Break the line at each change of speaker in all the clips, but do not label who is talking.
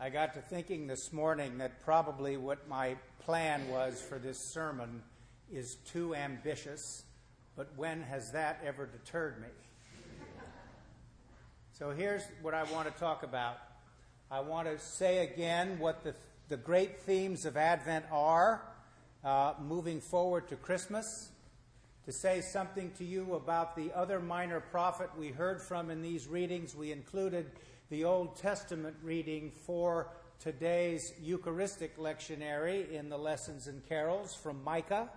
I got to thinking this morning that probably what my plan was for this sermon is too ambitious, but when has that ever deterred me? So here's what I want to talk about. I want to say again what the, the great themes of Advent are uh, moving forward to Christmas, to say something to you about the other minor prophet we heard from in these readings. We included the Old Testament reading for today's Eucharistic lectionary in the Lessons and Carols from Micah.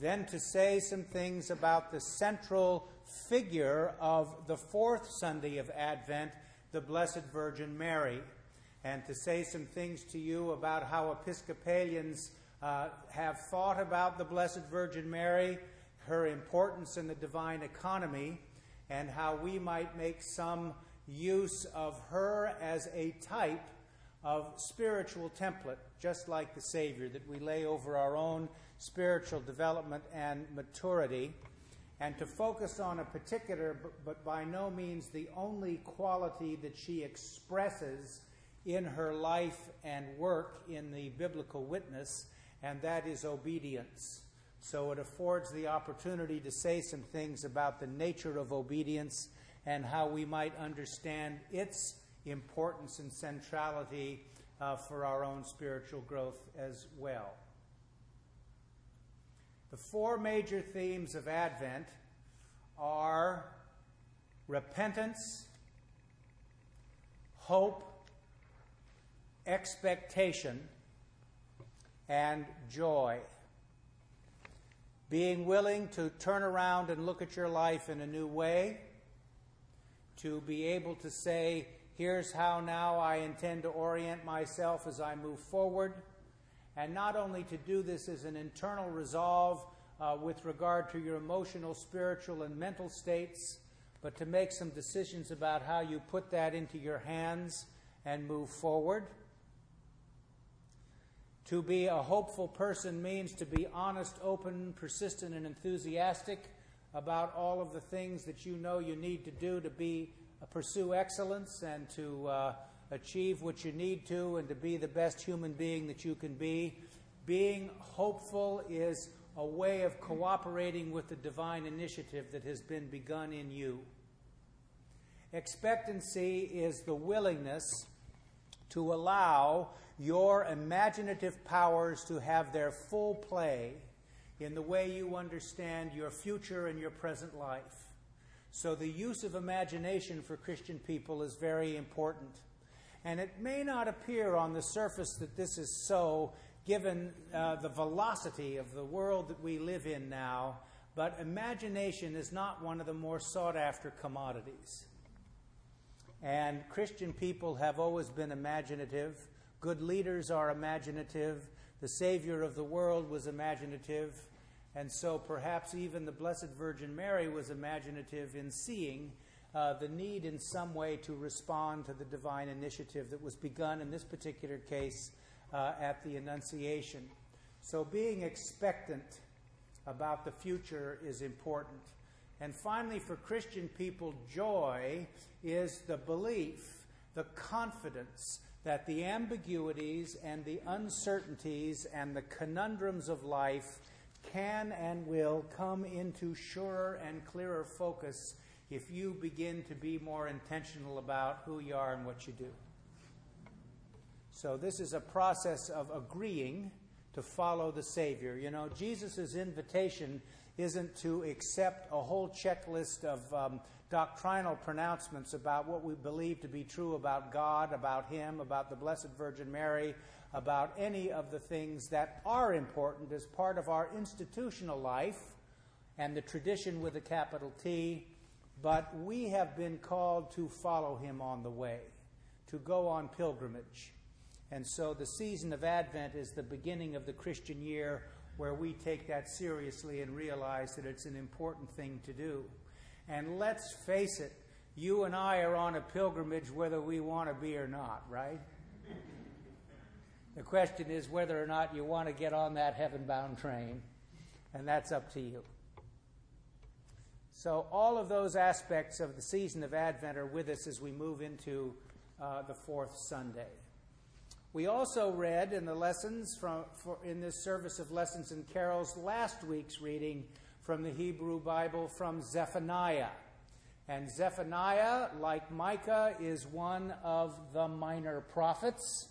Then to say some things about the central figure of the fourth Sunday of Advent, the Blessed Virgin Mary. And to say some things to you about how Episcopalians uh, have thought about the Blessed Virgin Mary, her importance in the divine economy, and how we might make some use of her as a type of spiritual template, just like the Savior, that we lay over our own spiritual development and maturity, and to focus on a particular, but by no means the only quality that she expresses in her life and work in the biblical witness, and that is obedience. So it affords the opportunity to say some things about the nature of obedience and how we might understand its importance and centrality uh, for our own spiritual growth as well. The four major themes of Advent are repentance, hope, expectation, and joy. Being willing to turn around and look at your life in a new way to be able to say, here's how now I intend to orient myself as I move forward. And not only to do this as an internal resolve uh, with regard to your emotional, spiritual, and mental states, but to make some decisions about how you put that into your hands and move forward. To be a hopeful person means to be honest, open, persistent, and enthusiastic about all of the things that you know you need to do to be uh, pursue excellence and to uh, achieve what you need to and to be the best human being that you can be. Being hopeful is a way of cooperating with the divine initiative that has been begun in you. Expectancy is the willingness to allow your imaginative powers to have their full play in the way you understand your future and your present life. So, the use of imagination for Christian people is very important. And it may not appear on the surface that this is so, given uh, the velocity of the world that we live in now, but imagination is not one of the more sought after commodities. And Christian people have always been imaginative. Good leaders are imaginative. The Savior of the world was imaginative. And so perhaps even the Blessed Virgin Mary was imaginative in seeing uh, the need in some way to respond to the divine initiative that was begun in this particular case uh, at the Annunciation. So being expectant about the future is important. And finally, for Christian people, joy is the belief, the confidence that the ambiguities and the uncertainties and the conundrums of life can and will come into surer and clearer focus if you begin to be more intentional about who you are and what you do. So, this is a process of agreeing to follow the Savior. You know, Jesus' invitation isn't to accept a whole checklist of um, doctrinal pronouncements about what we believe to be true about God, about Him, about the Blessed Virgin Mary, about any of the things that are important as part of our institutional life and the tradition with a capital T, but we have been called to follow him on the way, to go on pilgrimage. And so the season of Advent is the beginning of the Christian year where we take that seriously and realize that it's an important thing to do. And let's face it, you and I are on a pilgrimage whether we want to be or not, right? The question is whether or not you want to get on that heaven bound train, and that's up to you. So, all of those aspects of the season of Advent are with us as we move into uh, the fourth Sunday. We also read in the lessons from for, in this service of lessons and carols last week's reading from the Hebrew Bible from Zephaniah. And Zephaniah, like Micah, is one of the minor prophets.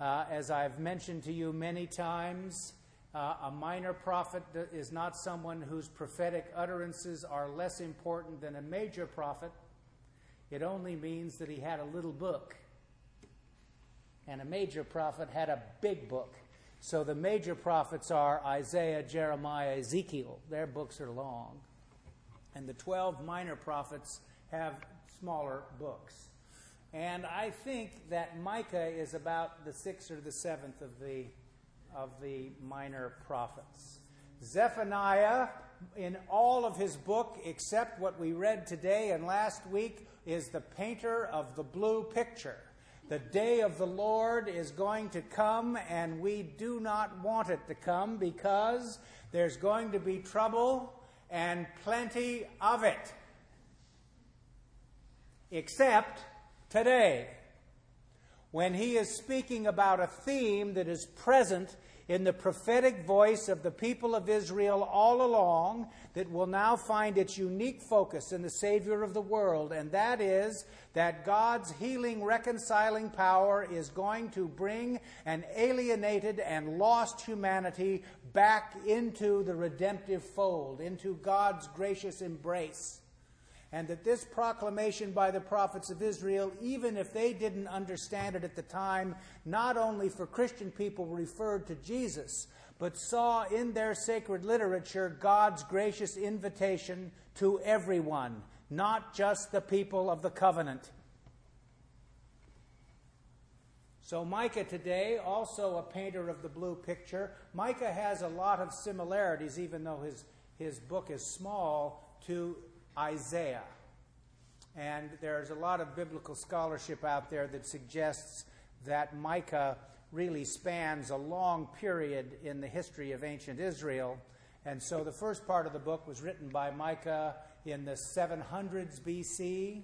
Uh, as I've mentioned to you many times, uh, a minor prophet is not someone whose prophetic utterances are less important than a major prophet. It only means that he had a little book. And a major prophet had a big book. So the major prophets are Isaiah, Jeremiah, Ezekiel. Their books are long. And the 12 minor prophets have smaller books. And I think that Micah is about the sixth or the seventh of the, of the minor prophets. Zephaniah, in all of his book, except what we read today and last week, is the painter of the blue picture. The day of the Lord is going to come, and we do not want it to come because there's going to be trouble and plenty of it. Except today, when he is speaking about a theme that is present in the prophetic voice of the people of Israel all along that will now find its unique focus in the Savior of the world, and that is that God's healing, reconciling power is going to bring an alienated and lost humanity back into the redemptive fold, into God's gracious embrace and that this proclamation by the prophets of Israel, even if they didn't understand it at the time, not only for Christian people referred to Jesus, but saw in their sacred literature God's gracious invitation to everyone, not just the people of the covenant. So, Micah today, also a painter of the blue picture, Micah has a lot of similarities, even though his, his book is small, to Isaiah. And there's a lot of biblical scholarship out there that suggests that Micah really spans a long period in the history of ancient Israel. And so the first part of the book was written by Micah in the 700s BC,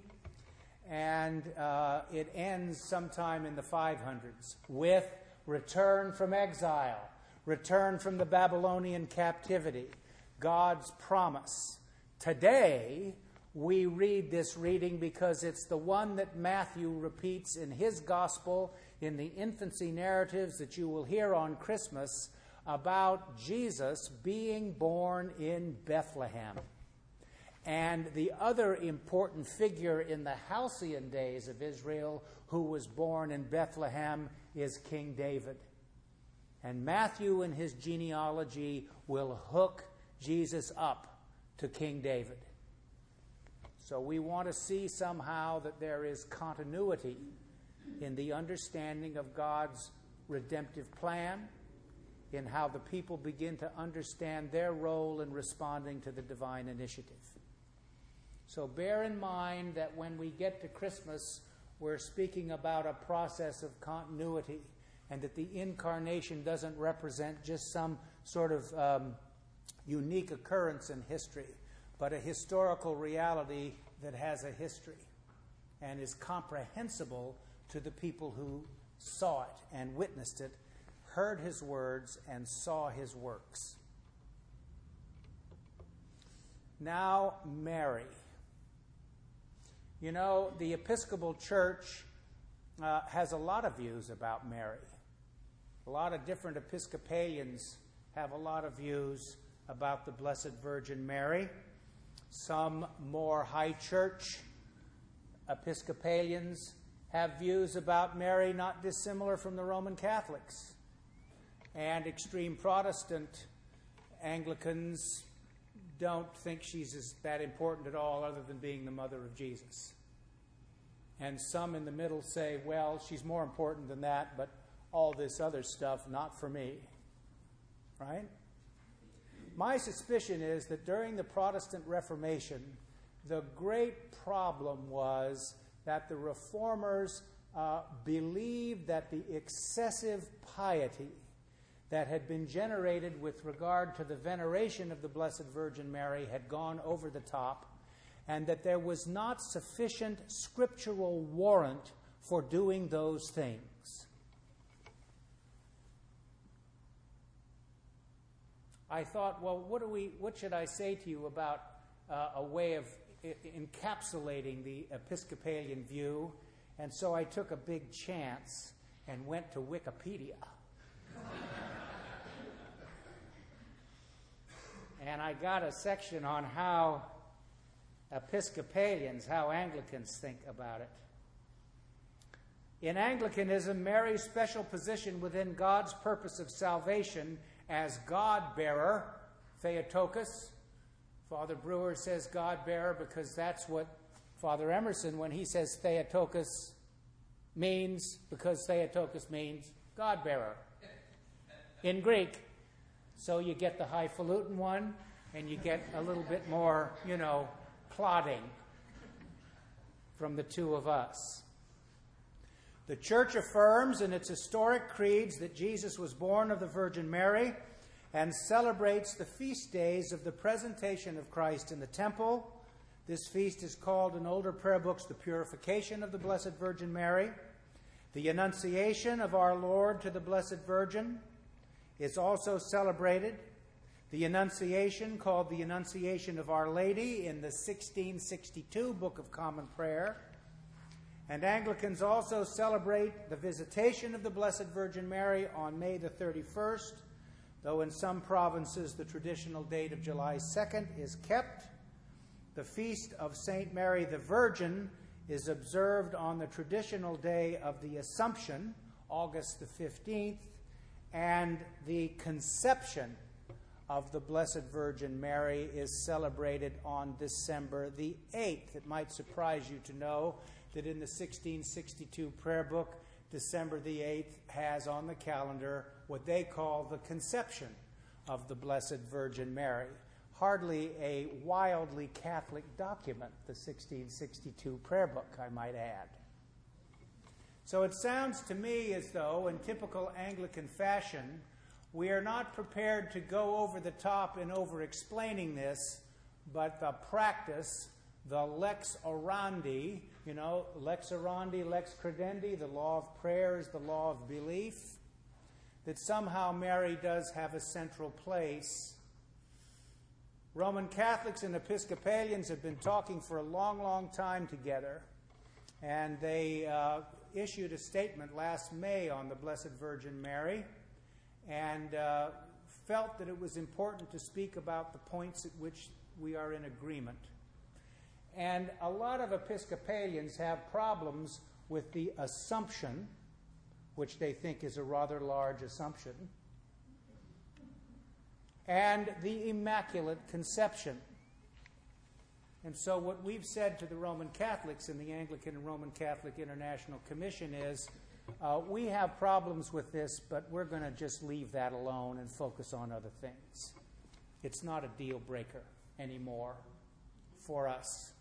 and uh, it ends sometime in the 500s with return from exile, return from the Babylonian captivity, God's promise Today, we read this reading because it's the one that Matthew repeats in his gospel in the infancy narratives that you will hear on Christmas about Jesus being born in Bethlehem. And the other important figure in the halcyon days of Israel who was born in Bethlehem is King David. And Matthew, in his genealogy, will hook Jesus up to King David. So we want to see somehow that there is continuity in the understanding of God's redemptive plan, in how the people begin to understand their role in responding to the divine initiative. So bear in mind that when we get to Christmas, we're speaking about a process of continuity, and that the incarnation doesn't represent just some sort of um, unique occurrence in history, but a historical reality that has a history and is comprehensible to the people who saw it and witnessed it, heard his words, and saw his works. Now, Mary. You know, the Episcopal Church uh, has a lot of views about Mary. A lot of different Episcopalians have a lot of views about the Blessed Virgin Mary. Some more high church Episcopalians have views about Mary not dissimilar from the Roman Catholics. And extreme Protestant Anglicans don't think she's that important at all, other than being the mother of Jesus. And some in the middle say, well, she's more important than that, but all this other stuff, not for me. Right? My suspicion is that during the Protestant Reformation, the great problem was that the reformers uh, believed that the excessive piety that had been generated with regard to the veneration of the Blessed Virgin Mary had gone over the top, and that there was not sufficient scriptural warrant for doing those things. I thought, well, what, do we, what should I say to you about uh, a way of I- encapsulating the Episcopalian view? And so I took a big chance and went to Wikipedia. and I got a section on how Episcopalians, how Anglicans think about it. In Anglicanism, Mary's special position within God's purpose of salvation as God bearer, Theotokos. Father Breuer says God bearer because that's what Father Emerson, when he says Theotokos, means, because Theotokos means God bearer in Greek. So you get the highfalutin one, and you get a little bit more, you know, plotting from the two of us. The church affirms in its historic creeds that Jesus was born of the Virgin Mary and celebrates the feast days of the presentation of Christ in the temple. This feast is called in older prayer books the purification of the Blessed Virgin Mary. The Annunciation of our Lord to the Blessed Virgin is also celebrated. The Annunciation, called the Annunciation of Our Lady in the 1662 Book of Common Prayer. And Anglicans also celebrate the visitation of the Blessed Virgin Mary on May the 31st, though in some provinces the traditional date of July 2nd is kept. The feast of St. Mary the Virgin is observed on the traditional day of the Assumption, August the 15th, and the conception of the Blessed Virgin Mary is celebrated on December the 8th. It might surprise you to know that in the 1662 prayer book, December the 8th has on the calendar what they call the conception of the Blessed Virgin Mary. Hardly a wildly Catholic document, the 1662 prayer book, I might add. So it sounds to me as though, in typical Anglican fashion, we are not prepared to go over the top in over explaining this, but the practice, the lex orandi, you know, lex orandi, lex credendi, the law of prayer is the law of belief, that somehow Mary does have a central place. Roman Catholics and Episcopalians have been talking for a long, long time together, and they uh, issued a statement last May on the Blessed Virgin Mary and uh, felt that it was important to speak about the points at which we are in agreement. And a lot of Episcopalians have problems with the assumption, which they think is a rather large assumption, and the Immaculate Conception. And so, what we've said to the Roman Catholics in the Anglican and Roman Catholic International Commission is uh, we have problems with this, but we're going to just leave that alone and focus on other things. It's not a deal breaker anymore for us.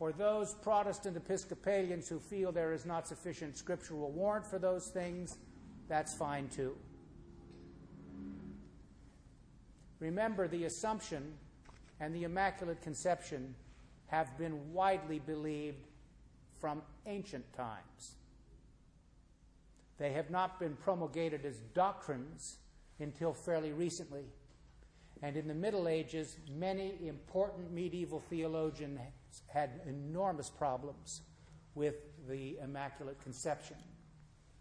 For those Protestant Episcopalians who feel there is not sufficient scriptural warrant for those things, that's fine too. Remember, the Assumption and the Immaculate Conception have been widely believed from ancient times. They have not been promulgated as doctrines until fairly recently. And in the Middle Ages, many important medieval theologians had enormous problems with the Immaculate Conception,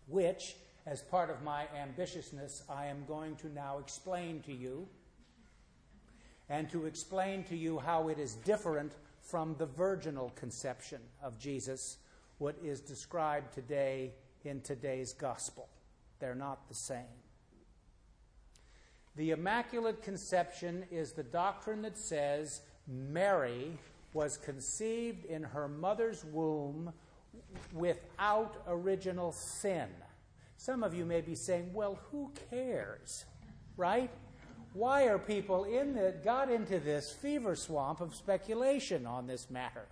which, as part of my ambitiousness, I am going to now explain to you, and to explain to you how it is different from the virginal conception of Jesus, what is described today in today's gospel. They're not the same. The Immaculate Conception is the doctrine that says Mary was conceived in her mother's womb without original sin. Some of you may be saying, well, who cares? Right? Why are people in the, got into this fever swamp of speculation on this matter?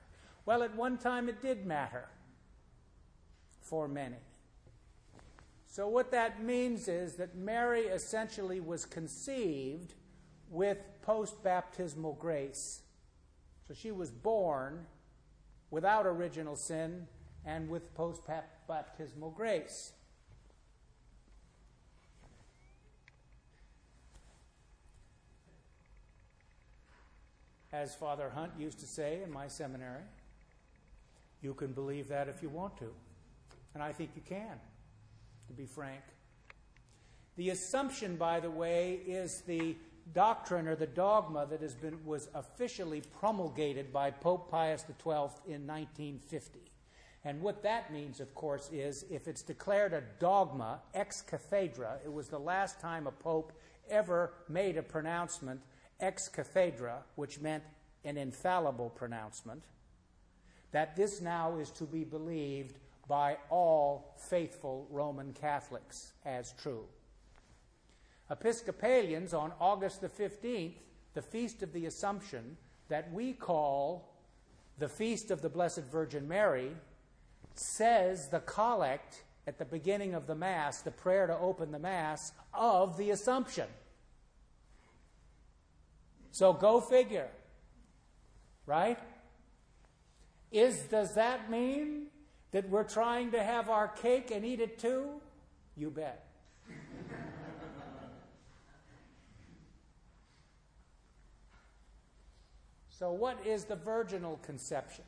Well, at one time it did matter for many. So, what that means is that Mary essentially was conceived with post baptismal grace. So, she was born without original sin and with post baptismal grace. As Father Hunt used to say in my seminary, you can believe that if you want to. And I think you can, to be frank. The assumption, by the way, is the doctrine or the dogma that has been, was officially promulgated by Pope Pius XII in 1950. And what that means, of course, is if it's declared a dogma ex cathedra, it was the last time a pope ever made a pronouncement ex cathedra, which meant an infallible pronouncement, that this now is to be believed by all faithful Roman Catholics as true. Episcopalians on August the 15th, the Feast of the Assumption, that we call the Feast of the Blessed Virgin Mary, says the collect at the beginning of the Mass, the prayer to open the Mass, of the Assumption. So go figure. Right? Is does that mean that we're trying to have our cake and eat it too? You bet. So what is the virginal conception?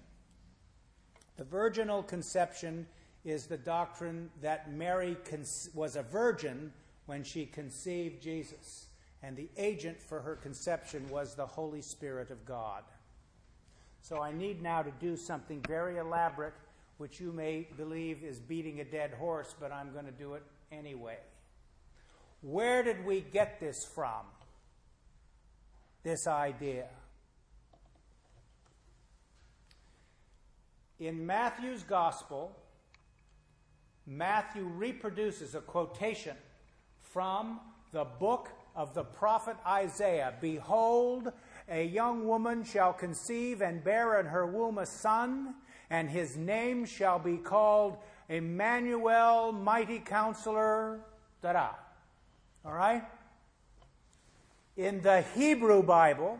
The virginal conception is the doctrine that Mary was a virgin when she conceived Jesus and the agent for her conception was the Holy Spirit of God. So I need now to do something very elaborate, which you may believe is beating a dead horse, but I'm going to do it anyway. Where did we get this from? This idea. In Matthew's Gospel, Matthew reproduces a quotation from the book of the prophet Isaiah Behold, a young woman shall conceive and bear in her womb a son, and his name shall be called Emmanuel, mighty counselor. Da da. All right? In the Hebrew Bible,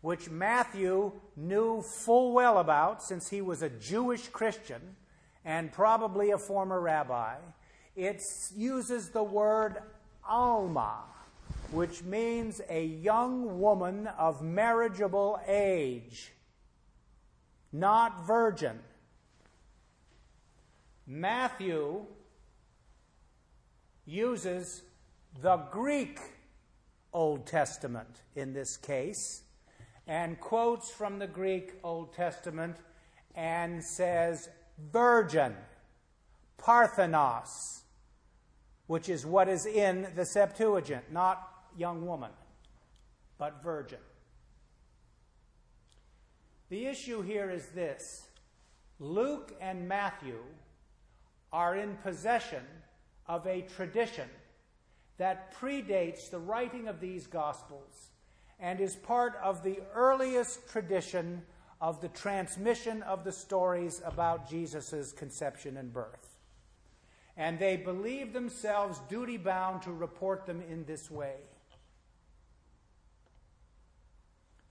which Matthew knew full well about since he was a Jewish Christian and probably a former rabbi, it uses the word Alma which means a young woman of marriageable age, not virgin. Matthew uses the Greek Old Testament in this case and quotes from the Greek Old Testament and says virgin, Parthenos, which is what is in the Septuagint, not young woman, but virgin. The issue here is this Luke and Matthew are in possession of a tradition that predates the writing of these Gospels and is part of the earliest tradition of the transmission of the stories about Jesus' conception and birth. And they believe themselves duty bound to report them in this way.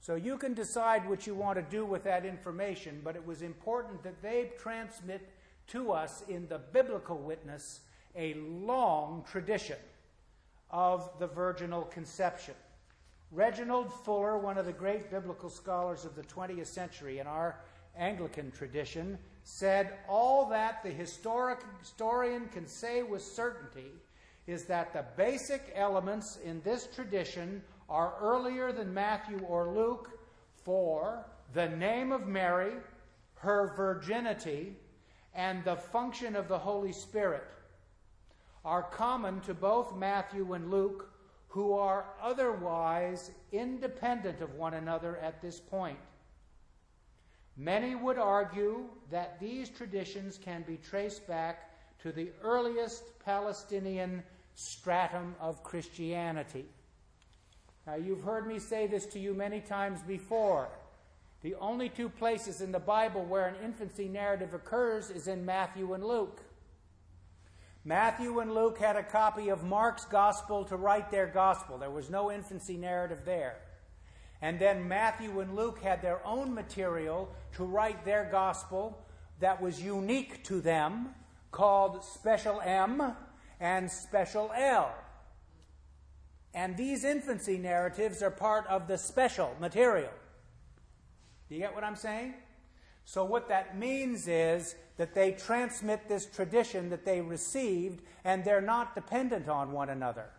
So you can decide what you want to do with that information, but it was important that they transmit to us in the biblical witness a long tradition of the virginal conception. Reginald Fuller, one of the great biblical scholars of the 20th century in our Anglican tradition, said all that the historic historian can say with certainty is that the basic elements in this tradition are earlier than Matthew or Luke, for the name of Mary, her virginity, and the function of the Holy Spirit are common to both Matthew and Luke, who are otherwise independent of one another at this point. Many would argue that these traditions can be traced back to the earliest Palestinian stratum of Christianity. Now, you've heard me say this to you many times before. The only two places in the Bible where an infancy narrative occurs is in Matthew and Luke. Matthew and Luke had a copy of Mark's gospel to write their gospel. There was no infancy narrative there. And then Matthew and Luke had their own material to write their gospel, that was unique to them called special M and special L. And these infancy narratives are part of the special material. Do you get what I'm saying? So, what that means is that they transmit this tradition that they received, and they're not dependent on one another.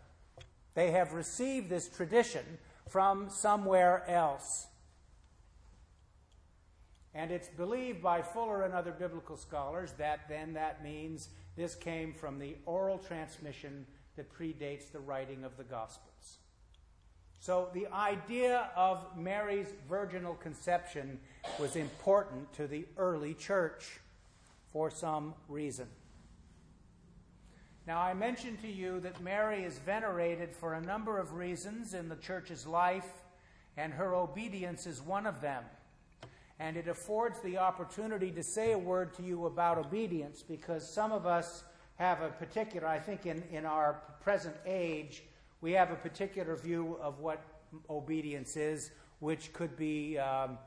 They have received this tradition from somewhere else. And it's believed by Fuller and other biblical scholars that then that means this came from the oral transmission that predates the writing of the Gospels. So the idea of Mary's virginal conception was important to the early church for some reason. Now, I mentioned to you that Mary is venerated for a number of reasons in the church's life, and her obedience is one of them. And it affords the opportunity to say a word to you about obedience because some of us have a particular, I think, in, in our present age, we have a particular view of what obedience is, which could be um,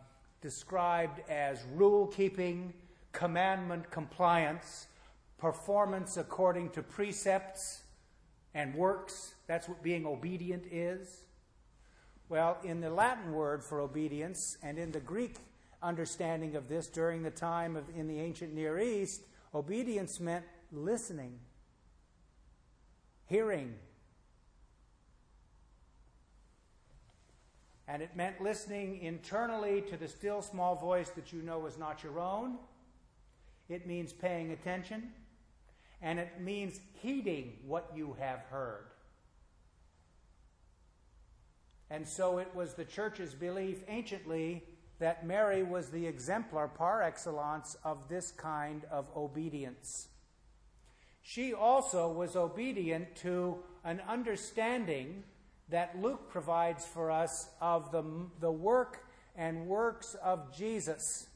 described as rule keeping, commandment compliance, performance according to precepts and works. That's what being obedient is. Well, in the Latin word for obedience and in the Greek understanding of this during the time of in the ancient Near East, obedience meant listening, hearing. And it meant listening internally to the still small voice that you know is not your own. It means paying attention. And it means heeding what you have heard. And so it was the church's belief anciently that Mary was the exemplar par excellence of this kind of obedience. She also was obedient to an understanding that Luke provides for us of the, the work and works of Jesus.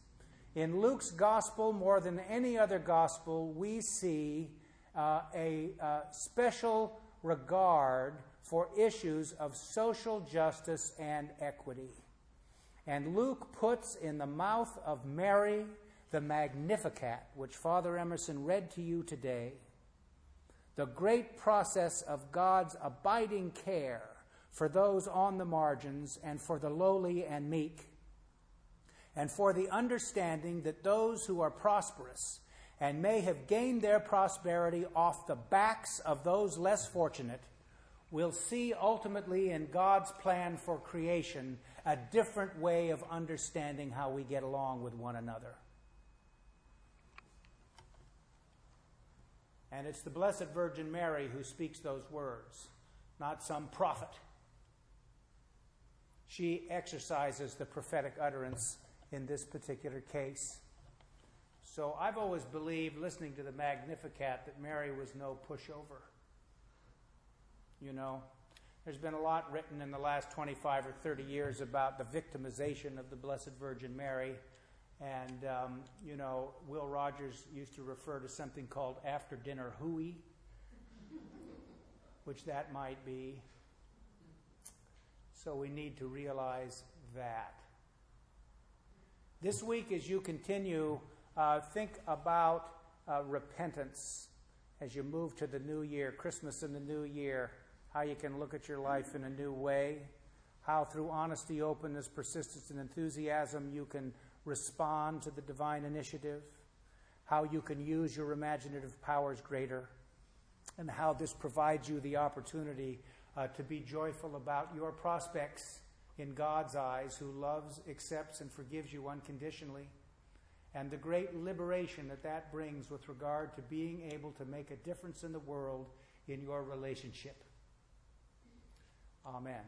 In Luke's gospel, more than any other gospel, we see uh, a uh, special regard for issues of social justice and equity. And Luke puts in the mouth of Mary the Magnificat, which Father Emerson read to you today, the great process of God's abiding care for those on the margins and for the lowly and meek, and for the understanding that those who are prosperous and may have gained their prosperity off the backs of those less fortunate will see ultimately in God's plan for creation a different way of understanding how we get along with one another. And it's the Blessed Virgin Mary who speaks those words, not some prophet. She exercises the prophetic utterance in this particular case. So I've always believed, listening to the Magnificat, that Mary was no pushover. You know, there's been a lot written in the last 25 or 30 years about the victimization of the Blessed Virgin Mary. And, um, you know, Will Rogers used to refer to something called after dinner hooey, which that might be. So we need to realize that. This week, as you continue, uh, think about uh, repentance as you move to the new year, Christmas in the new year how you can look at your life in a new way, how through honesty, openness, persistence, and enthusiasm you can respond to the divine initiative, how you can use your imaginative powers greater, and how this provides you the opportunity uh, to be joyful about your prospects in God's eyes, who loves, accepts, and forgives you unconditionally, and the great liberation that that brings with regard to being able to make a difference in the world in your relationship. Amen.